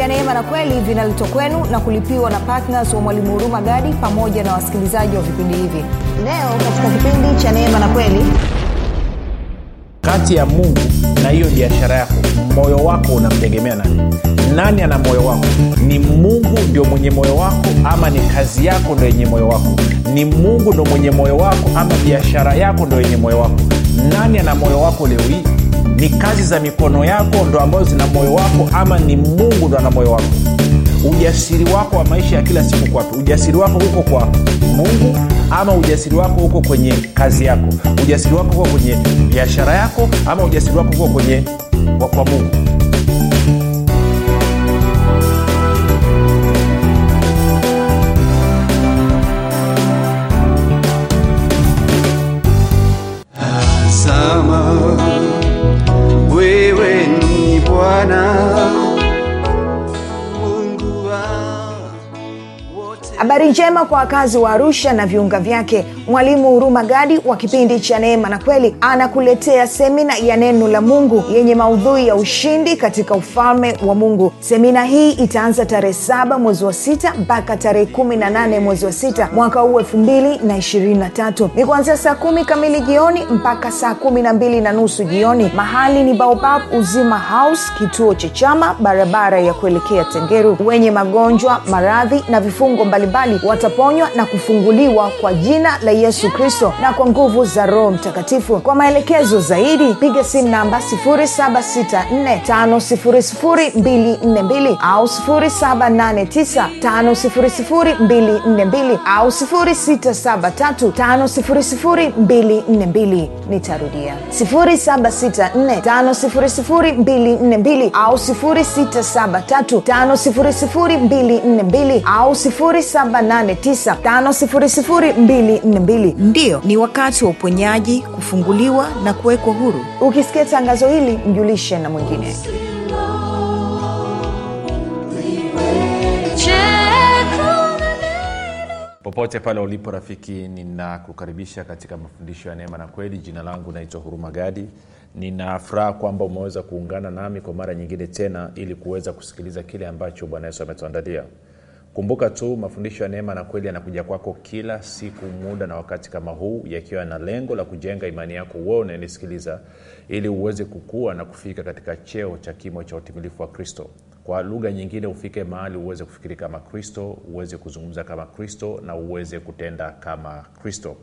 vya neema na kweli vinaletwa kwenu na kulipiwa na ptns wa mwalimu huruma gadi pamoja na wasikilizaji wa vipindi hivi. Leo katika kipindi cha neema na kweli. Kati ya mungu na hiyo biashara yako moyo wako unamtegemea nani? Nani ana moyo wako? Ni mungu ndio mwenye moyo wako ama ni kazi yako ndo yenye moyo wako? Ni mungu ndo mwenye moyo wako ama biashara yako ndo yenye moyo wako? Nani ana moyo wako leo hii ni kazi za mikono yako ndo ambazo zina moyo wako ama ni mungu ndo ana moyo wako? Ujasiri wako wa maisha ya kila siku kwapi ujasiri wako huko kwa mungu ama ujasiri wako huko kwenye kazi yako? Ujasiri wako huko kwenye biashara yako ama ujasiri wako huko kwenye kwa, mungu njema kwa wakazi wa arusha na viunga vyake. Mwalimu huruma gadi wa kipindi cha neema na kweli anakuletea semina ya neno la mungu yenye maudhui ya ushindi katika ufalme wa mungu. Semina hii itaanza tarehe saba mwezi wa sita mpaka tarehe kumi na nane mwezi wa sita mwaka huu elfu mbili na ishirini na tatu. Ni kuanzia saa kumi kamili jioni mpaka saa kumi na mbili na nusu jioni. Mahali ni baobab uzima house kituo cha chama barabara ya kuelekea tengeru. Wenye magonjwa maradhi na vifungo mbalimbali wataponywa na kufunguliwa kwa jina la yesu kristo na kwa nguvu za roho mtakatifu. Kwa maelekezo zaidi piga simu namba 7645242 au 7895242 au 6735242 nitarudia. 7645242 au 6735242 au 7895242 ndiyo ni wakati wa uponyaji kufunguliwa na kuwekwa huru. Ukisikia tangazo hili mjulishe na mwingine. Popote pale ulipo rafiki ninakukaribisha katika mafundisho ya neema na kweli. Jina langu naitwa huruma gadi. Nina furaha kwamba umeweza kuungana nami kwa mara nyingine tena ili kuweza kusikiliza kile ambacho bwana yesu ametuandalia kumbuka tu mafundisho ya neema na kweli yanakuja kwako kila siku muda na wakati kama huu yakiwa na lengo la kujenga imani yako uwe unanisikiliza ili uweze kukua na kufika katika cheo cha kimo cha utimilifu wa kristo. Kwa lugha nyingine ufike mahali uweze kufikiri kama kristo uweze kuzungumza kama kristo na uweze kutenda kama kristo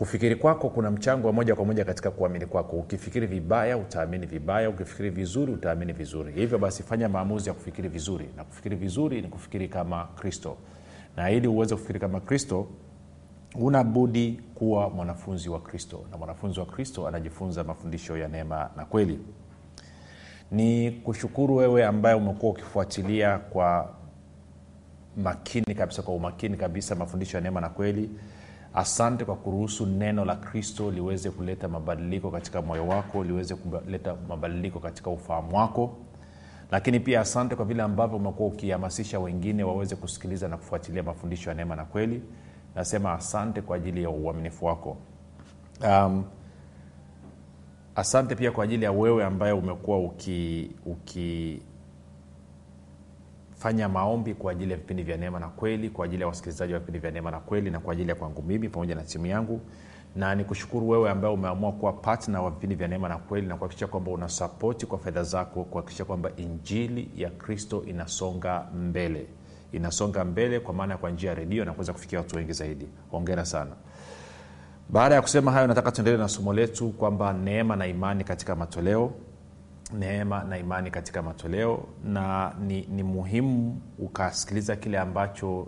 kufikiri kwako kuna mchango wa moja kwa moja katika kuamini kwako. Ukifikiri vibaya utaamini vibaya. Ukifikiri vizuri utaamini vizuri. Hivyo basi fanya maamuzi ya kufikiri vizuri. Na kufikiri vizuri ni kufikiri kama kristo. Na ili uweze kufikiri kama kristo una budi kuwa mwanafunzi wa kristo. Na mwanafunzi wa kristo anajifunza mafundisho ya neema na kweli. Ni kushukuru wewe ambaye umekuwa ukifuatilia kwa makini kabisa kwa umakini kabisa mafundisho ya neema na kweli asante kwa kuruhusu neno la kristo liweze kuleta mabadiliko katika moyo wako liweze kuleta mabadiliko katika ufahamu wako. Lakini pia asante kwa vile ambavyo umekuwa ukihamasisha wengine waweze kusikiliza na kufuatilia mafundisho ya neema na kweli. Nasema asante kwa ajili ya uaminifu wako. Um, asante pia kwa ajili ya wewe ambaye umekuwa uki, uki fanya maombi kwa ajili ya vipindi vya neema na kweli kwa ajili ya wasikilizaji wa vipindi vya neema na kweli na kwa ajili ya kwangu mimi pamoja na timu yangu. Na nikushukuru wewe ambaye umeamua kuwa patna wa vipindi vya neema na kweli na kuhakikisha kwamba unasapoti kwa fedha zako kuhakikisha kwamba injili ya kristo inasonga mbele. Inasonga mbele kwa maana ya kwa njia ya redio na kuweza kufikia watu wengi zaidi. Ongera sana. Baada ya kusema hayo nataka tuendelee na somo letu kwamba neema na imani katika matoleo neema na imani katika matoleo na ni, ni muhimu ukasikiliza kile ambacho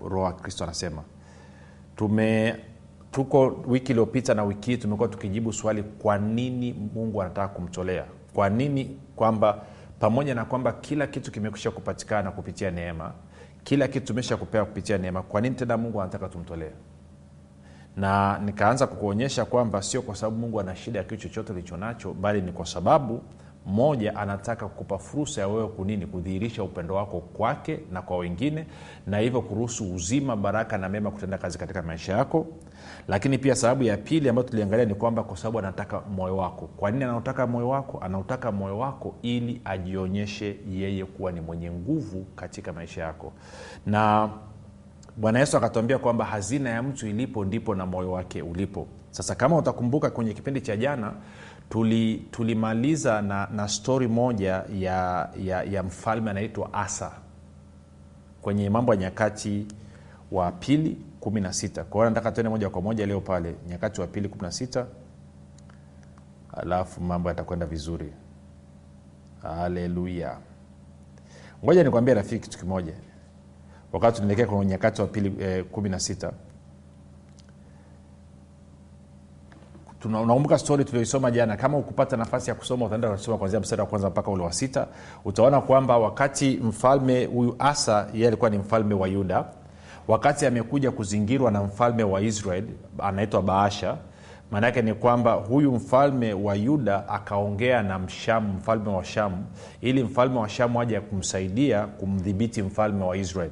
roho kristo anasema. Tume tuko wiki iliyopita na wiki hii tumekuwa tukijibu swali kwa nini mungu anataka kumtolea? Kwa nini kwamba pamoja na kwamba kila kitu kimekwisha kupatikana kupitia neema kila kitu tumesha kupewa kupitia neema kwa nini tena mungu anataka tumtolee na nikaanza kukuonyesha kwamba sio kwa sababu mungu ana shida ya kitu chochote ulichonacho bali ni kwa sababu moja anataka kukupa fursa ya wewe kunini kudhihirisha upendo wako kwake na kwa wengine na hivyo kuruhusu uzima baraka na mema kutenda kazi katika maisha yako. Lakini pia sababu ya pili ambayo tuliangalia ni kwamba kwa sababu anataka moyo wako. Kwa nini anautaka moyo wako? Anautaka moyo wako ili ajionyeshe yeye kuwa ni mwenye nguvu katika maisha yako. Na bwana yesu akatuambia kwamba hazina ya mtu ilipo ndipo na moyo wake ulipo. Sasa kama utakumbuka kwenye kipindi cha jana tuli- tulimaliza na, na stori moja ya, ya, ya mfalme anaitwa asa kwenye mambo ya nyakati wa pili 16 kwa hiyo nataka tuende moja kwa moja leo pale nyakati wa pili 16 alafu mambo yatakwenda vizuri. Haleluya ngoja nikwambie rafiki kitu kimoja. Wakati tunaelekea kwenye nyakati wa pili eh, 16 unakumbuka stori tulioisoma jana? Kama ukupata nafasi ya kusoma utaenda kusoma kwanzia mstari wa kwanza mpaka ule wa sita. Utaona kwamba wakati mfalme huyu asa yeye alikuwa ni mfalme wa yuda. Wakati amekuja kuzingirwa na mfalme wa israel anaitwa baasha maana yake ni kwamba huyu mfalme wa yuda akaongea na mshamu mfalme wa shamu ili mfalme wa shamu aje kumsaidia kumdhibiti mfalme wa israel.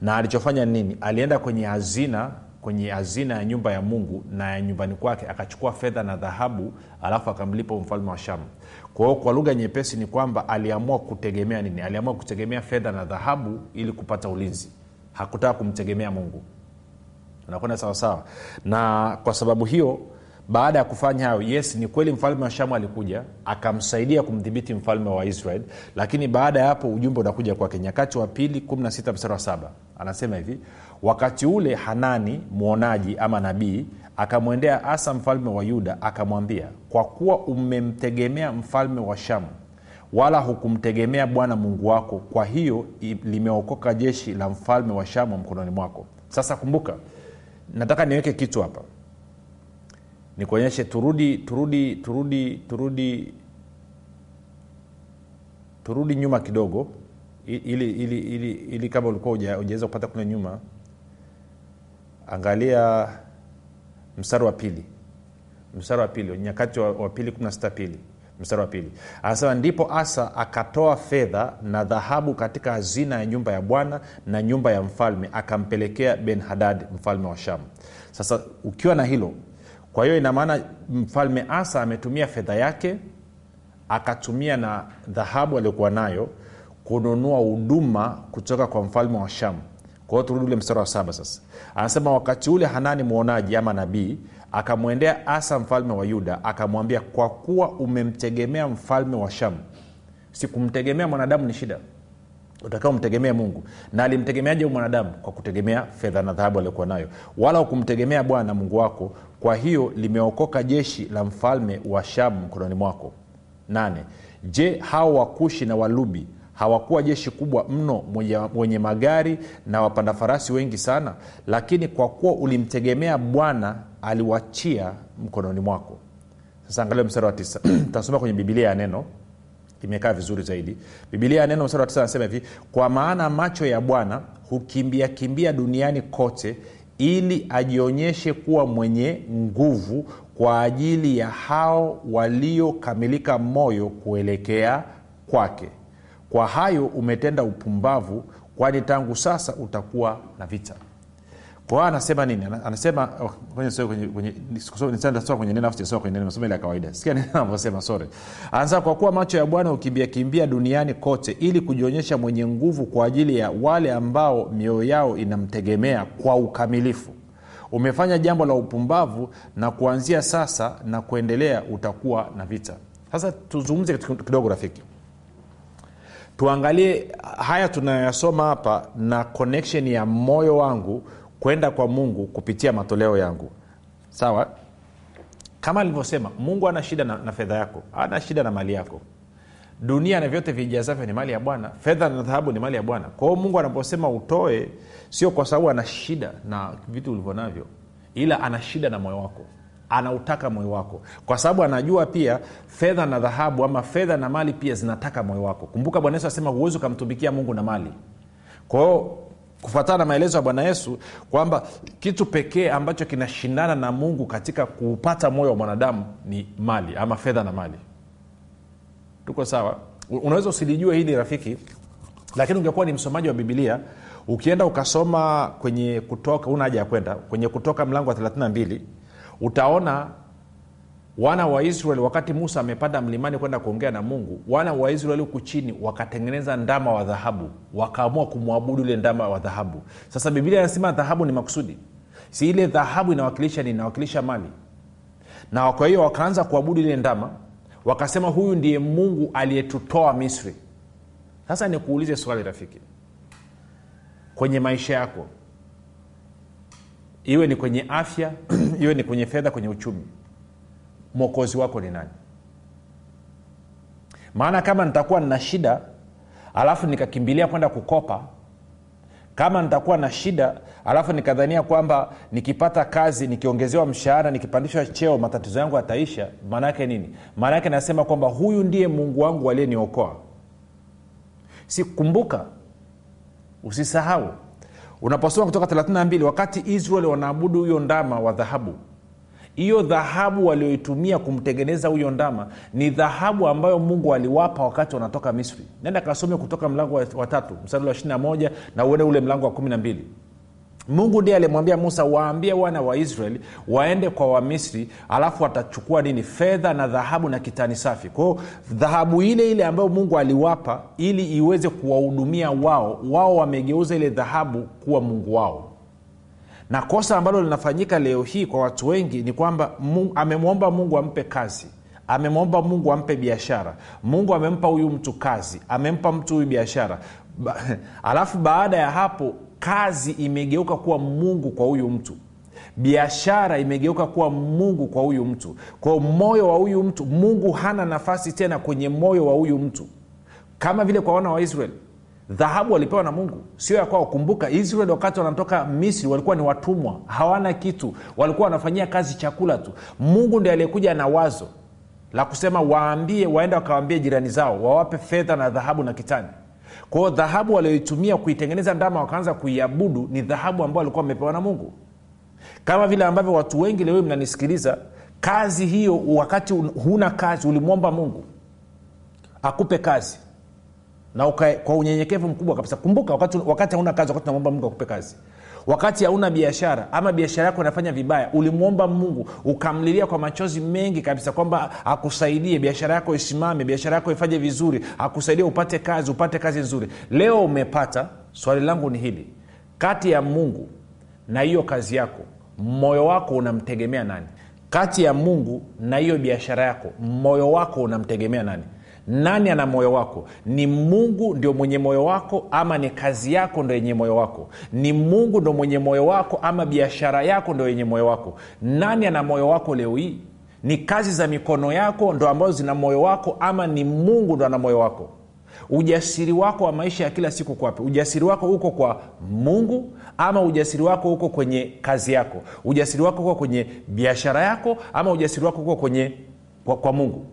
Na alichofanya nini? Alienda kwenye hazina kwenye hazina ya nyumba ya mungu na ya nyumbani kwake akachukua fedha na dhahabu alafu akamlipa mfalme wa shamu. Kwa kwa lugha nyepesi ni kwamba aliamua kutegemea nini? Aliamua kutegemea fedha na dhahabu ili kupata ulinzi. Hakutaka kumtegemea mungu. Unakwenda sawasawa na kwa sababu hiyo baada ya kufanya hayo yes ni kweli mfalme wa shamu alikuja akamsaidia kumdhibiti mfalme wa israel lakini baada ya hapo ujumbe unakuja kwake. Nyakati wa pili 16 mstari wa saba anasema hivi wakati ule hanani mwonaji ama nabii akamwendea asa mfalme wa yuda akamwambia kwa kuwa umemtegemea mfalme wa shamu wala hukumtegemea bwana mungu wako kwa hiyo limeokoka jeshi la mfalme wa shamu mkononi mwako. Sasa kumbuka nataka niweke kitu hapa. Nikuonyeshe turudi turudi turudi turudi turudi nyuma kidogo ili, ili, ili, ili kama ulikuwa ujaweza kupata kule nyuma angalia mstari wa pili. Mstari wa pili nyakati wa, wa pili 16 pili. Mstari wa pili. Anasema ndipo asa akatoa fedha na dhahabu katika hazina ya nyumba ya bwana na nyumba ya mfalme akampelekea ben hadad mfalme wa shamu. Sasa ukiwa na hilo kwa hiyo ina maana mfalme asa ametumia fedha yake akatumia na dhahabu aliyokuwa nayo kununua huduma kutoka kwa mfalme wa shamu. Kwa turudi ule mstari wa saba sasa. Anasema wakati ule hanani mwonaji ama nabii akamwendea asa mfalme wa yuda akamwambia kwa kuwa umemtegemea mfalme wa shamu sikumtegemea mwanadamu ni shida. Utakiwa mtegemee mungu. Na alimtegemeaje mwanadamu? Kwa kutegemea fedha na dhahabu aliokuwa nayo. Wala ukumtegemea bwana mungu wako kwa hiyo limeokoka jeshi la mfalme wa shamu mkononi mwako. Nane. Je hao wakushi na walubi hawakuwa jeshi kubwa mno mwenye magari na wapanda farasi wengi sana lakini kwa kuwa ulimtegemea bwana aliwachia mkononi mwako. Sasa angalia mstari wa tisa. Tasoma kwenye bibilia ya neno. Imekaa vizuri zaidi. Bibilia ya neno mstari wa tisa anasema hivi kwa maana macho ya bwana hukimbia kimbia duniani kote ili ajionyeshe kuwa mwenye nguvu kwa ajili ya hao waliokamilika moyo kuelekea kwake kwa hayo umetenda upumbavu kwani tangu sasa utakuwa na vita. Kwa anasema nini? Ana- anasema kwenye, neno ya kawaida. Sikia neno anasema kwa kuwa macho ya bwana hukimbia kimbia duniani kote ili kujionyesha mwenye nguvu kwa ajili ya wale ambao mioyo yao inamtegemea kwa ukamilifu. Umefanya jambo la upumbavu na kuanzia sasa na kuendelea utakuwa na vita. Sasa tuzungumze kidogo rafiki tuangalie haya tunayoyasoma hapa na connection ya moyo wangu kwenda kwa mungu kupitia matoleo yangu. Sawa? Kama alivyosema mungu ana shida na, na fedha yako ana shida na mali yako. Dunia na vyote vijazavyo ni mali ya bwana fedha na dhahabu ni mali ya bwana. Kwa hiyo mungu anaposema utoe sio kwa sababu ana shida na vitu ulivyo navyo ila ana shida na moyo wako anautaka moyo wako. Kwa sababu anajua pia fedha na dhahabu ama fedha na mali pia zinataka moyo wako. Kumbuka bwana yesu asema huwezi ukamtumikia mungu na mali. Kwa hiyo kufuatana na maelezo ya bwana yesu kwamba kitu pekee ambacho kinashindana na mungu katika kuupata moyo wa mwanadamu ni mali ama fedha na mali. Tuko sawa? Unaweza usilijue hili rafiki lakini ungekuwa ni msomaji wa bibilia ukienda ukasoma kwenye kutoka una haja ya kwenda kwenye kutoka mlango wa 32 utaona wana wa israeli wakati musa amepanda mlimani kwenda kuongea na mungu wana wa israeli huku chini wakatengeneza ndama wa dhahabu wakaamua kumwabudu ile ndama wa dhahabu. Sasa biblia inasema dhahabu ni makusudi. Si ile dhahabu inawakilisha ni inawakilisha mali. Na kwa hiyo wakaanza kuabudu ile ndama wakasema huyu ndiye mungu aliyetutoa misri. Sasa nikuulize swali rafiki. Kwenye maisha yako iwe ni kwenye afya iwe ni kwenye fedha kwenye uchumi. Mwokozi wako ni nani? Maana kama nitakuwa nina shida alafu nikakimbilia kwenda kukopa kama nitakuwa na shida alafu nikadhania kwamba nikipata kazi nikiongezewa mshahara nikipandishwa cheo matatizo yangu yataisha maana yake nini? Maana yake nasema kwamba huyu ndiye mungu wangu aliyeniokoa. Si kumbuka usisahau unaposoma kutoka 32 wakati israeli wanaabudu huyo ndama wa dhahabu hiyo dhahabu walioitumia kumtengeneza huyo ndama ni dhahabu ambayo mungu aliwapa wakati wanatoka misri. Nenda kasome kutoka mlango wa tatu mstari wa 21 na uende ule mlango wa 12 mungu ndiye alimwambia musa waambie wana wa israeli waende kwa wamisri alafu watachukua nini fedha na dhahabu na kitani safi. Kwao dhahabu ile ile ambayo mungu aliwapa ili iweze kuwahudumia wao wao wamegeuza ile dhahabu kuwa mungu wao. Na kosa ambalo linafanyika leo hii kwa watu wengi ni kwamba amemwomba mungu ampe kazi amemwomba mungu ampe biashara mungu amempa huyu mtu kazi amempa mtu huyu biashara. Alafu baada ya hapo kazi imegeuka kuwa mungu kwa huyu mtu. Biashara imegeuka kuwa mungu kwa huyu mtu. Kwao moyo wa huyu mtu mungu hana nafasi tena kwenye moyo wa huyu mtu. Kama vile kwa wana wa israeli dhahabu walipewa na mungu. Sio ya kwao. Kumbuka israel wakati wanatoka misri walikuwa ni watumwa. Hawana kitu. Walikuwa wanafanyia kazi chakula tu. Mungu ndi aliyekuja na wazo la kusema waambie waende wakawaambie jirani zao wawape fedha na dhahabu na kitani kwao dhahabu walioitumia kuitengeneza ndama wakaanza kuiabudu ni dhahabu ambao walikuwa wamepewa na mungu. Kama vile ambavyo watu wengi leo mnanisikiliza kazi hiyo wakati huna kazi ulimwomba mungu akupe kazi. Na uka, kwa unyenyekevu mkubwa kabisa. Kumbuka wakati, wakati hauna kazi wakati unamwomba mungu akupe kazi wakati hauna biashara ama biashara yako inafanya vibaya ulimwomba mungu ukamlilia kwa machozi mengi kabisa kwamba akusaidie biashara yako isimame biashara yako ifanye vizuri akusaidie upate kazi upate kazi nzuri. Leo umepata swali langu ni hili. Kati ya mungu na hiyo kazi yako moyo wako unamtegemea nani? Kati ya mungu na hiyo biashara yako moyo wako unamtegemea nani nani ana moyo wako? Ni mungu ndio mwenye moyo wako ama ni kazi yako ndo yenye moyo wako? Ni mungu ndo mwenye moyo wako ama biashara yako ndo yenye moyo wako? Nani ana moyo wako leo hii? Ni kazi za mikono yako ndo ambazo zina moyo wako ama ni mungu ndo ana moyo wako? Ujasiri wako wa maisha ya kila siku kwapi ujasiri wako uko kwa mungu ama ujasiri wako uko kwenye kazi yako? Ujasiri wako uko kwenye biashara yako ama ujasiri wako uko kwenye kwa, kwa mungu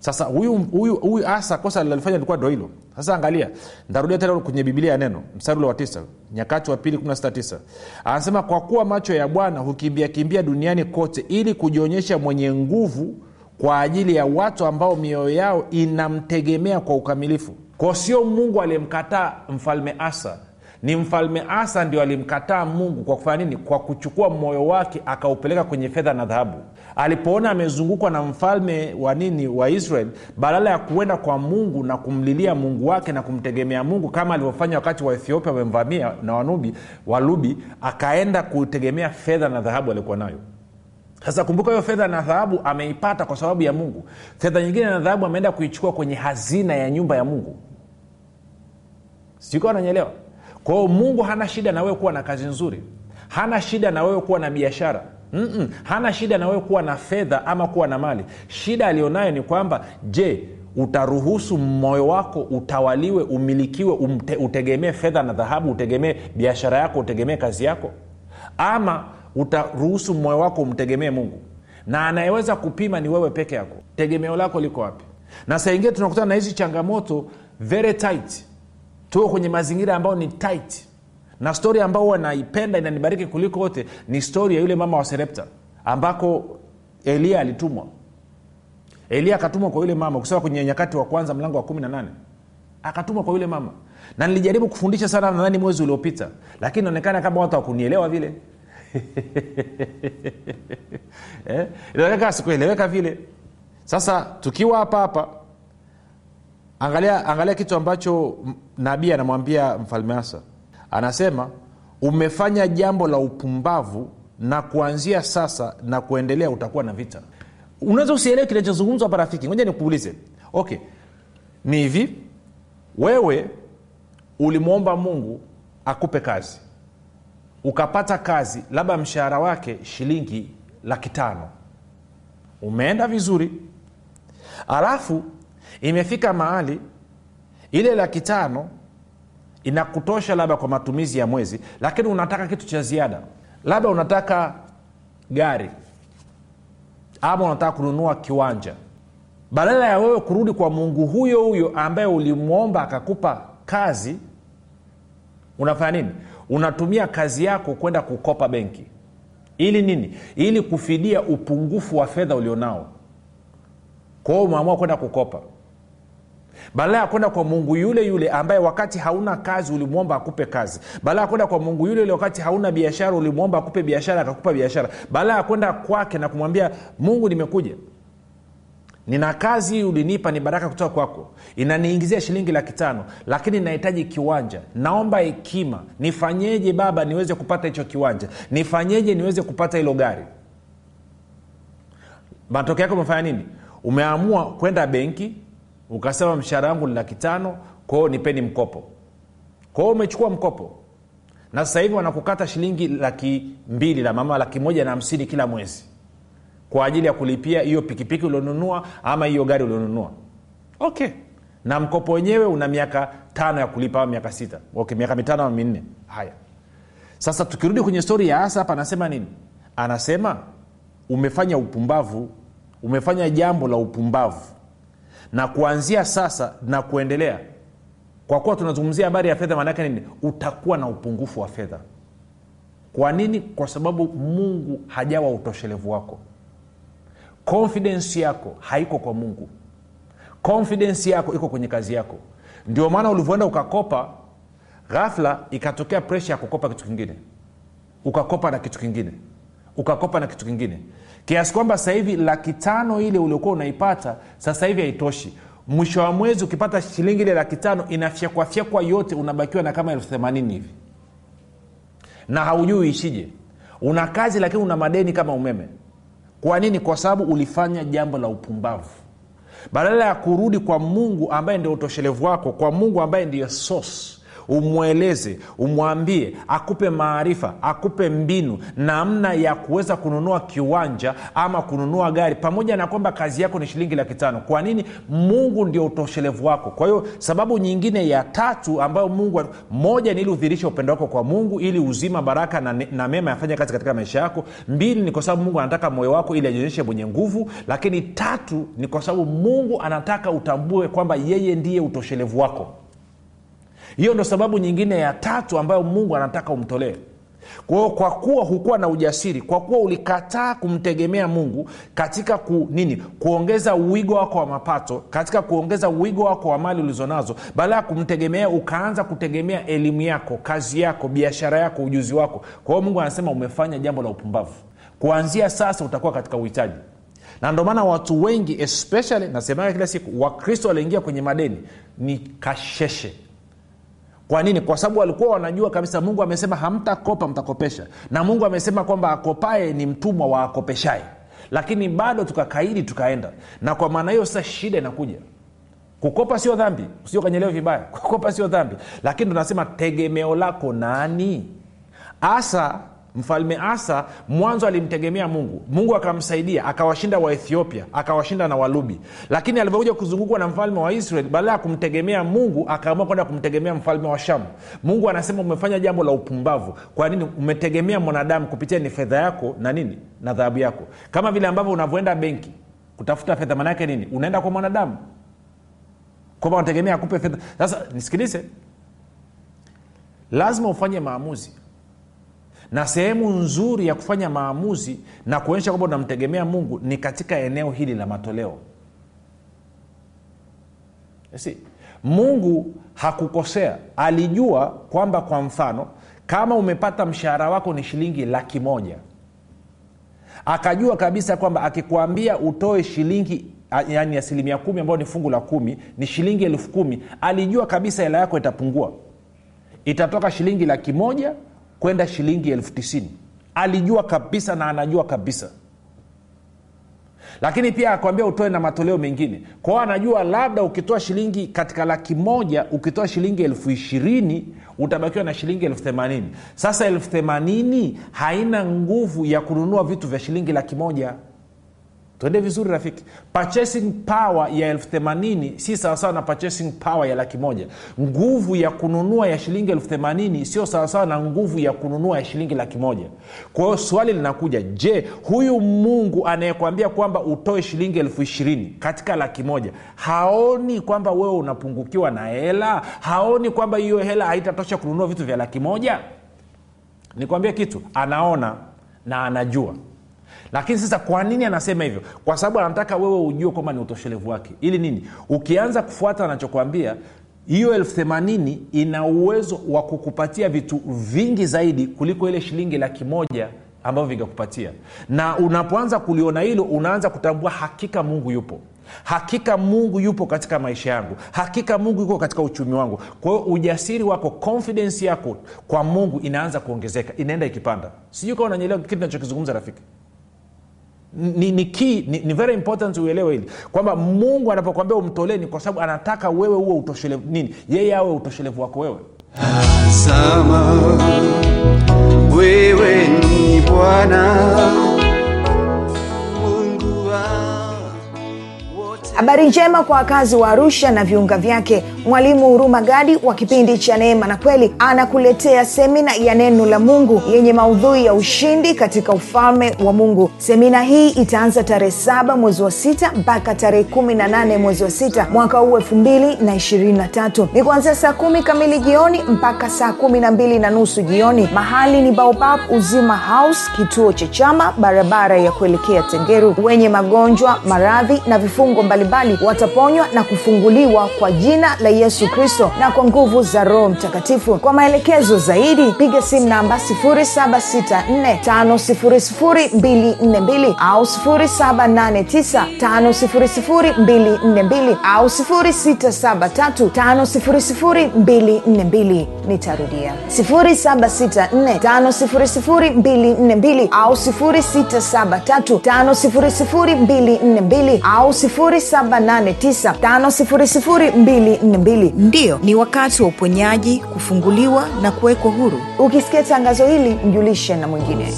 sasa huyu huyu huyu asa kosa alilofanya lilikuwa ndo hilo. Sasa angalia ntarudia tena kwenye biblia ya neno mstari wa tisa nyakati wa pili 169 anasema kwa kuwa macho ya bwana hukimbia kimbia duniani kote ili kujionyesha mwenye nguvu kwa ajili ya watu ambao mioyo yao inamtegemea kwa ukamilifu. Kwa sio mungu aliyemkataa mfalme asa. Ni mfalme asa ndio alimkataa mungu kwa kufanya nini? Kwa kuchukua moyo wake akaupeleka kwenye fedha na dhahabu alipoona amezungukwa na mfalme wa nini wa israel badala ya kuenda kwa mungu na kumlilia mungu wake na kumtegemea mungu kama alivyofanya wakati wa ethiopia wamemvamia na wanubi walubi akaenda kutegemea fedha na dhahabu alikuwa nayo. Sasa kumbuka hiyo fedha na dhahabu ameipata kwa sababu ya mungu. Fedha nyingine na dhahabu ameenda kuichukua kwenye hazina ya nyumba ya mungu. Sikuwa ananyelewa kwa hiyo mungu hana shida na wewe kuwa na kazi nzuri. Hana shida na wewe kuwa na biashara Mm-mm. hana shida na wewe kuwa na fedha ama kuwa na mali. Shida aliyonayo ni kwamba je utaruhusu moyo wako utawaliwe umilikiwe umte, utegemee fedha na dhahabu utegemee biashara yako utegemee kazi yako? Ama utaruhusu moyo wako umtegemee mungu? Na anayeweza kupima ni wewe peke yako. Tegemeo lako liko wapi? Na saa ingine tunakutana na hizi changamoto very tight. Tuko kwenye mazingira ambayo ni tight na stori ambayo huwa naipenda inanibariki kuliko wote ni stori ya yule mama wa serepta ambako eliya alitumwa. Elia akatumwa kwa yule mama kusema kwenye nyakati wa kwanza mlango wa kumi na nane. Akatumwa kwa yule mama. Na nilijaribu kufundisha sana nadhani mwezi uliopita lakini inaonekana kama watu wakunielewa vile. Eh? inaonekana vile. Sasa tukiwa hapa hapa angalia angalia kitu ambacho nabii anamwambia mfalme asa anasema umefanya jambo la upumbavu na kuanzia sasa na kuendelea utakuwa na vita. Unaweza usielewe kinachozungumzwa hapa rafiki. Ngoja nikuulize. Okay. Ni hivi wewe ulimwomba mungu akupe kazi. Ukapata kazi labda mshahara wake shilingi laki tano. Umeenda vizuri. Alafu imefika mahali ile laki tano inakutosha labda kwa matumizi ya mwezi lakini unataka kitu cha ziada. Labda unataka gari ama unataka kununua kiwanja. Badala ya wewe kurudi kwa mungu huyo huyo ambaye ulimwomba akakupa kazi unafanya nini? Unatumia kazi yako kwenda kukopa benki. Ili nini? Ili kufidia upungufu wa fedha ulionao. Kwa hiyo umeamua kwenda kukopa badala ya kwenda kwa mungu yule yule ambaye wakati hauna kazi ulimwomba akupe kazi. Badala ya kwenda kwa mungu yule yule wakati hauna biashara ulimwomba akupe biashara akakupa biashara. Badala ya kwenda kwake na kumwambia mungu nimekuja. Nina kazi hii ulinipa ni baraka kutoka kwako. Inaniingizia shilingi laki tano lakini nahitaji kiwanja. Naomba hekima. Nifanyeje baba niweze kupata hicho kiwanja? Nifanyeje niweze kupata hilo gari? Matokeo yake umefanya nini? Umeamua kwenda benki ukasema mshahara wangu ni laki tano kwao nipeni mkopo. Kwao umechukua mkopo. Na sasa hivi wanakukata shilingi laki mbili la mama laki moja na hamsini kila mwezi. Kwa ajili ya kulipia hiyo pikipiki ulionunua ama hiyo gari ulionunua. Okay. Na mkopo wenyewe una miaka tano ya kulipa au miaka sita. Okay miaka mitano au minne. Haya. Sasa tukirudi kwenye stori ya asa hapa anasema nini? Anasema umefanya upumbavu. Umefanya jambo la upumbavu na kuanzia sasa na kuendelea kwa kuwa tunazungumzia habari ya fedha maanaake nini? Utakuwa na upungufu wa fedha. Kwa nini? Kwa sababu mungu hajawa utoshelevu wako. Konfidensi yako haiko kwa mungu. Konfidensi yako iko kwenye kazi yako. Ndio maana ulivyoenda ukakopa ghafla ikatokea presha ya kukopa kitu kingine. Ukakopa na kitu kingine. Ukakopa na kitu kingine kiasi kwamba sasa hivi laki tano ile uliokuwa unaipata sasa hivi haitoshi. Mwisho wa mwezi ukipata shilingi ile laki tano inafyekwafyekwa yote unabakiwa na kama elfu themanini hivi. Na haujui uishije una kazi lakini una madeni kama umeme. Kwa nini? Kwa sababu ulifanya jambo la upumbavu. Badala ya kurudi kwa mungu ambaye ndio utoshelevu wako kwa mungu ambaye ndiyo source umweleze umwambie akupe maarifa akupe mbinu namna ya kuweza kununua kiwanja ama kununua gari pamoja na kwamba kazi yako ni shilingi laki tano. Kwa nini? Mungu ndio utoshelevu wako. Kwa hiyo sababu nyingine ya tatu ambayo mungu moja ni ili udhirishe upendo wako kwa mungu ili uzima baraka na, na mema yafanye kazi katika maisha yako. Mbili ni kwa sababu mungu anataka moyo wako ili ajionyeshe mwenye nguvu. Lakini tatu ni kwa sababu mungu anataka utambue kwamba yeye ndiye utoshelevu wako hiyo ndo sababu nyingine ya tatu ambayo mungu anataka umtolee. Kwao kwa kuwa hukuwa na ujasiri kwa kuwa ulikataa kumtegemea mungu katika ku, nini kuongeza uwigo wako wa mapato katika kuongeza uwigo wako wa mali ulizonazo baada ya kumtegemea ukaanza kutegemea elimu yako kazi yako biashara yako ujuzi wako. Kwa hiyo mungu anasema umefanya jambo la upumbavu. Kuanzia sasa utakuwa katika uhitaji. Na ndio maana watu wengi especially nasemaga kila siku wakristo waliingia kwenye madeni ni kasheshe kwa nini? Kwa sababu walikuwa wanajua kabisa mungu amesema hamtakopa mtakopesha. Na mungu amesema kwamba akopae ni mtumwa wa akopeshae lakini bado tukakaidi tukaenda. Na kwa maana hiyo sasa shida inakuja. Kukopa sio dhambi. Sio kanyelewa vibaya. Kukopa sio dhambi. Lakini tunasema tegemeo lako nani? Asa mfalme asa mwanzo alimtegemea mungu. Mungu akamsaidia akawashinda waethiopia akawashinda na walubi. Lakini alivyokuja kuzungukwa na mfalme wa israel badala ya kumtegemea mungu akaamua kwenda kumtegemea mfalme wa shamu. Mungu anasema umefanya jambo la upumbavu. Kwa nini umetegemea mwanadamu kupitia ni fedha yako na nini na dhahabu yako? Kama vile ambavyo unavyoenda benki kutafuta fedha manaake nini? Unaenda kwa mwanadamu. Kwamba unategemea akupe fedha. Sasa nisikilize. Lazima ufanye maamuzi na sehemu nzuri ya kufanya maamuzi na kuonyesha kwamba unamtegemea mungu ni katika eneo hili la matoleo. Si mungu hakukosea. Alijua kwamba kwa mfano kama umepata mshahara wako ni shilingi laki moja. Akajua kabisa kwamba akikwambia utoe shilingi yani asilimia kumi ambayo ni fungu la kumi ni shilingi elfu kumi alijua kabisa hela yako itapungua. Itatoka shilingi laki moja kwenda shilingi elfu tisini. Alijua kabisa na anajua kabisa. Lakini pia akwambia utoe na matoleo mengine. Kwa hiyo anajua labda ukitoa shilingi katika laki moja ukitoa shilingi elfu ishirini utabakiwa na shilingi elfu themanini. Sasa elfu themanini haina nguvu ya kununua vitu vya shilingi laki moja twende vizuri rafiki. Purchasing power ya elfu themanini si sawasawa na purchasing power ya laki moja. Nguvu ya kununua ya shilingi elfu themanini sio sawasawa na nguvu ya kununua ya shilingi laki moja. Kwa hiyo swali linakuja je huyu mungu anayekwambia kwamba utoe shilingi elfu ishirini katika laki moja haoni kwamba wewe unapungukiwa na hela? Haoni kwamba hiyo hela haitatosha kununua vitu vya laki moja? Nikwambie kitu anaona na anajua lakini sasa kwa nini anasema hivyo? Kwa sababu anataka wewe ujue kwamba ni utoshelevu wake. Ili nini? Ukianza kufuata anachokwambia hiyo elfu themanini ina uwezo wa kukupatia vitu vingi zaidi kuliko ile shilingi laki moja ambavyo vingekupatia na unapoanza kuliona hilo unaanza kutambua hakika mungu yupo. Hakika mungu yupo katika maisha yangu. Hakika mungu yuko katika uchumi wangu. Kwa hiyo ujasiri wako confidence yako kwa mungu inaanza kuongezeka. Inaenda ikipanda. Sijui kawa unanyelewa kitu nachokizungumza rafiki ni, ni key ni, ni very important uelewe hili. Kwamba mungu anapokwambia umtolee ni kwa sababu anataka wewe uwe utoshelevu nini? Yeye awe utoshelevu wako wewe. Tazama, wewe ni Bwana habari njema kwa wakazi wa arusha na viunga vyake. Mwalimu huruma gadi wa kipindi cha neema na kweli anakuletea semina ya neno la mungu yenye maudhui ya ushindi katika ufalme wa mungu. Semina hii itaanza tarehe saba mwezi wa sita mpaka tarehe 18 mwezi wa sita mwaka huu 223 ni kuanzia saa kumi kamili jioni mpaka saa kumi na mbili na nusu jioni. Mahali ni baobab uzima house kituo cha chama barabara ya kuelekea tengeru. Wenye magonjwa maradhi na vifungo mbalimbali wataponywa na kufunguliwa kwa jina la yesu kristo na kwa nguvu za roho mtakatifu. Kwa maelekezo zaidi piga simu namba 7645242 au 7895242 au 6735242 nitarudia. 7645242 au 6735242 au 7895242 ndiyo ni wakati wa uponyaji kufunguliwa na kuwekwa huru. Ukisikia tangazo hili mjulishe na mwingine.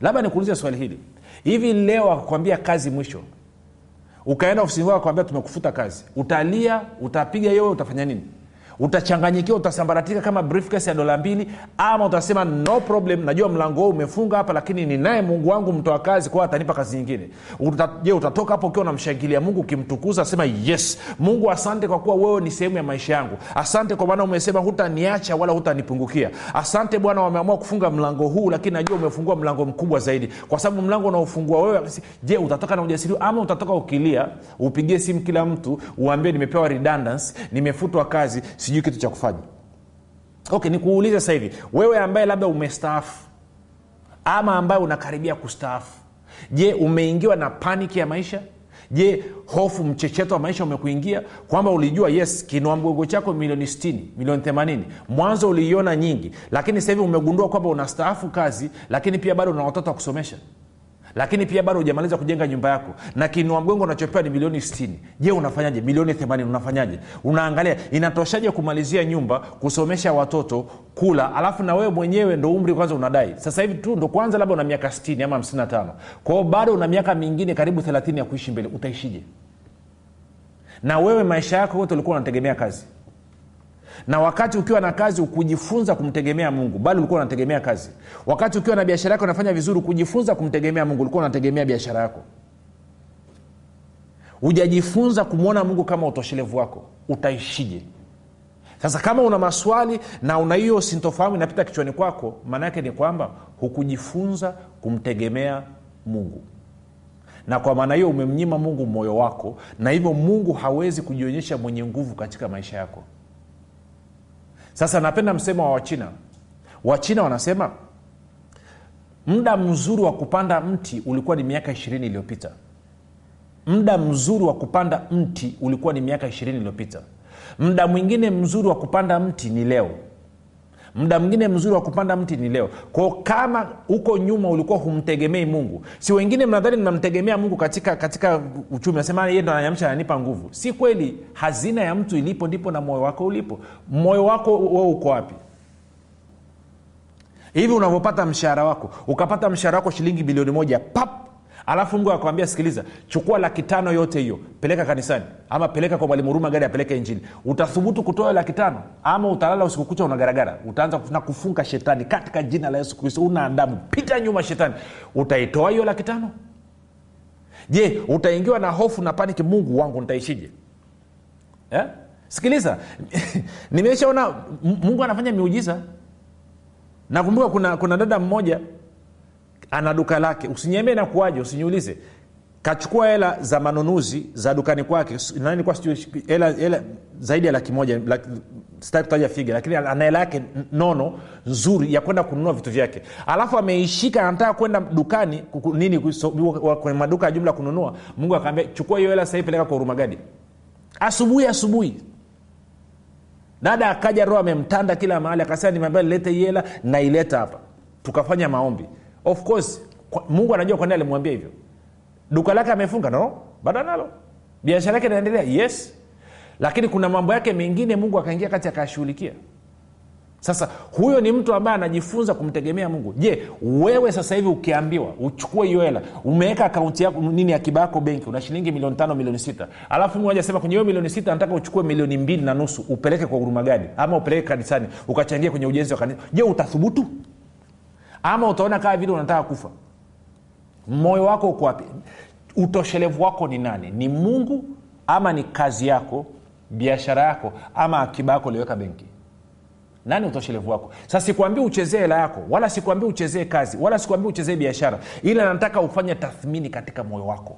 Labda nikuulize swali hili. Hivi leo akakwambia kazi mwisho? Ukaenda ofisini kwako akwambia tumekufuta kazi. Utalia utapiga yowe utafanya nini utachanganyikiwa utasambaratika kama briefcase ya dola mbili ama utasema no problem najua mlango huu umefunga hapa lakini ninaye mungu wangu mtoa kazi kwao atanipa kazi nyingine. Uta, je utatoka hapo ukiwa unamshangilia mungu ukimtukuza sema yes mungu asante kwa kuwa wewe ni sehemu ya maisha yangu. Asante kwa maana umesema hutaniacha wala hutanipungukia. Asante bwana wameamua kufunga mlango huu lakini najua umefungua mlango mkubwa zaidi. Kwa sababu mlango unaofungua wewe je utatoka na ujasiri ama utatoka ukilia upigie simu kila mtu uambie nimepewa redundancy nimefutwa kazi sijui kitu cha kufanya. Okay nikuulize sasa hivi. Wewe ambaye labda umestaafu ama ambaye unakaribia kustaafu je umeingiwa na paniki ya maisha? Je hofu mchecheto wa maisha umekuingia? Kwamba ulijua yes mgogo chako milioni 60 milioni 80 mwanzo uliiona nyingi lakini sasa hivi umegundua kwamba unastaafu kazi lakini pia bado una watoto wa kusomesha lakini pia bado hujamaliza kujenga nyumba yako. Na kinua mgongo unachopewa ni milioni 60 je unafanyaje? Milioni 80 unafanyaje? Unaangalia inatoshaje kumalizia nyumba kusomesha watoto kula alafu na wewe mwenyewe ndo umri kwanza unadai? Sasa hivi tu ndo kwanza labda una miaka 60 ama 55 kwa hiyo bado una miaka mingine karibu 30 ya kuishi mbele. Utaishije na wewe maisha yako yote ulikuwa unategemea kazi na wakati ukiwa na kazi ukujifunza kumtegemea mungu bali ulikuwa unategemea kazi. Wakati ukiwa na biashara yako unafanya vizuri kujifunza kumtegemea mungu ulikuwa unategemea biashara yako. Hujajifunza kumwona mungu kama utoshelevu wako utaishije? Sasa kama una maswali na una hiyo sintofahamu inapita kichwani kwako maana yake ni kwamba hukujifunza kumtegemea mungu. Na kwa maana hiyo umemnyima mungu moyo wako na hivyo mungu hawezi kujionyesha mwenye nguvu katika maisha yako sasa napenda msemo wa wachina. Wachina wanasema muda mzuri wa kupanda mti ulikuwa ni miaka ishirini iliyopita. Muda mzuri wa kupanda mti ulikuwa ni miaka ishirini iliyopita. Muda mwingine mzuri wa kupanda mti ni leo muda mwingine mzuri wa kupanda mti ni leo. Kwao kama huko nyuma ulikuwa humtegemei mungu si wengine mnadhani mnamtegemea mungu katika katika uchumi nasema ye ndo ananyamsha ananipa nguvu. Si kweli hazina ya mtu ilipo ndipo na moyo wako ulipo. Moyo wako we uko wapi? Hivi unavyopata mshahara wako ukapata mshahara wako shilingi bilioni moja pap alafu mungu akwambia sikiliza chukua laki tano yote hiyo peleka kanisani ama peleka kwa mwalimu huruma gari apeleke injili. Utathubutu kutoa laki tano ama utalala usiku kucha unagaragara. Utaanza na kufunga shetani katika jina la yesu kristo. Una adabu pita nyuma shetani. Utaitoa hiyo laki tano? Je utaingiwa na hofu na paniki mungu wangu nitaishije? Eh? sikiliza nimeshaona mungu anafanya miujiza. Nakumbuka kuna, kuna dada mmoja ana duka lake. Usiniambie nakuaje usiniulize. Kachukua hela za manunuzi za dukani kwake. Zaidi ya laki moja figa lakini ana hela yake nono nzuri ya kwenda kununua vitu vyake. Alafu ameishika anataka kwenda dukani nini kwenye maduka ya jumla kununua. Mungu akaambia chukua hiyo hela sahii peleka kwa hurumagadi asubuhi asubuhi. Dada akaja roho amemtanda kila mahali akasema nimeambia nilete hii hela naileta hapa. Tukafanya maombi of course kwa, mungu anajua kwa nini alimwambia hivyo. Duka lake amefunga no? Bado analo. Biashara yake inaendelea yes. Lakini kuna mambo yake mengine mungu akaingia kati akayashughulikia. Sasa huyo ni mtu ambaye anajifunza kumtegemea mungu. Je wewe sasa hivi ukiambiwa uchukue hiyo hela umeweka akaunti yako nini akiba yako benki una shilingi milioni tano milioni sita. Alafu mungu ajasema kwenye hiyo milioni sita nataka uchukue milioni mbili na nusu upeleke kwa huruma gadi ama upeleke kanisani ukachangia kwenye ujenzi wa kanisa. Je utathubutu ama utaona kaa vile unataka kufa. Moyo wako uko wapi? Utoshelevu wako ni nani? Ni mungu ama ni kazi yako biashara yako ama akiba yako uliweka benki? Nani utoshelevu wako? Sasa sikwambii uchezee hela yako wala sikwambii uchezee kazi wala sikwambii uchezee biashara ila nataka ufanye tathmini katika moyo wako.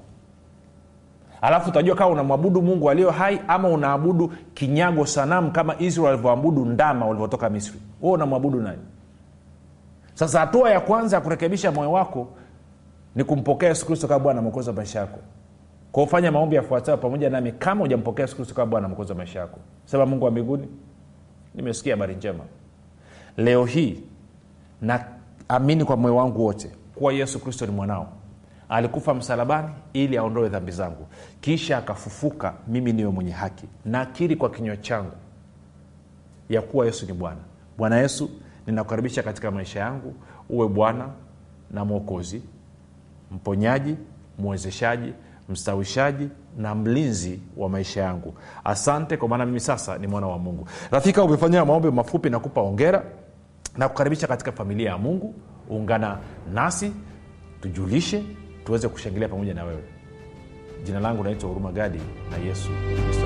Alafu utajua kama unamwabudu mungu aliyo hai ama unaabudu kinyago sanamu kama israel walivyoabudu ndama walivyotoka misri. Huo unamwabudu nani sasa hatua ya kwanza ya kurekebisha moyo wako ni kumpokea yesu kristo kama bwana mwokozi wa maisha yako. Kwa ufanya maombi yafuatayo pamoja nami kama hujampokea yesu kristo kama bwana mwokozi wa maisha yako. Sema mungu wa mbinguni nimesikia habari njema. Leo hii naamini kwa moyo wangu wote kuwa yesu kristo ni mwanao. Alikufa msalabani ili aondoe dhambi zangu. Kisha akafufuka mimi niwe mwenye haki. Nakiri kwa kinywa changu ya kuwa yesu ni bwana. Bwana yesu ninakukaribisha katika maisha yangu. Uwe bwana na mwokozi mponyaji mwezeshaji mstawishaji na mlinzi wa maisha yangu. Asante kwa maana mimi sasa ni mwana wa mungu. Rafika umefanyia maombi mafupi na kupa ongera na kukaribisha katika familia ya mungu. Ungana nasi tujulishe tuweze kushangilia pamoja na wewe. Jina langu naitwa huruma gadi na yesu kristo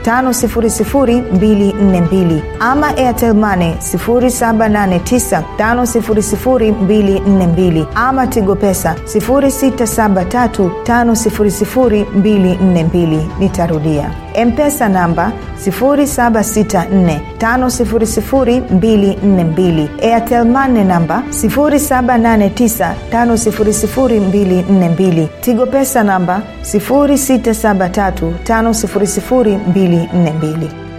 5242 ama airtelmane 7895242 ama tigo pesa 6735242 nitarudia mpesa namba 7645242 airtelmane namba 7895242 tigo pesa namba 6735242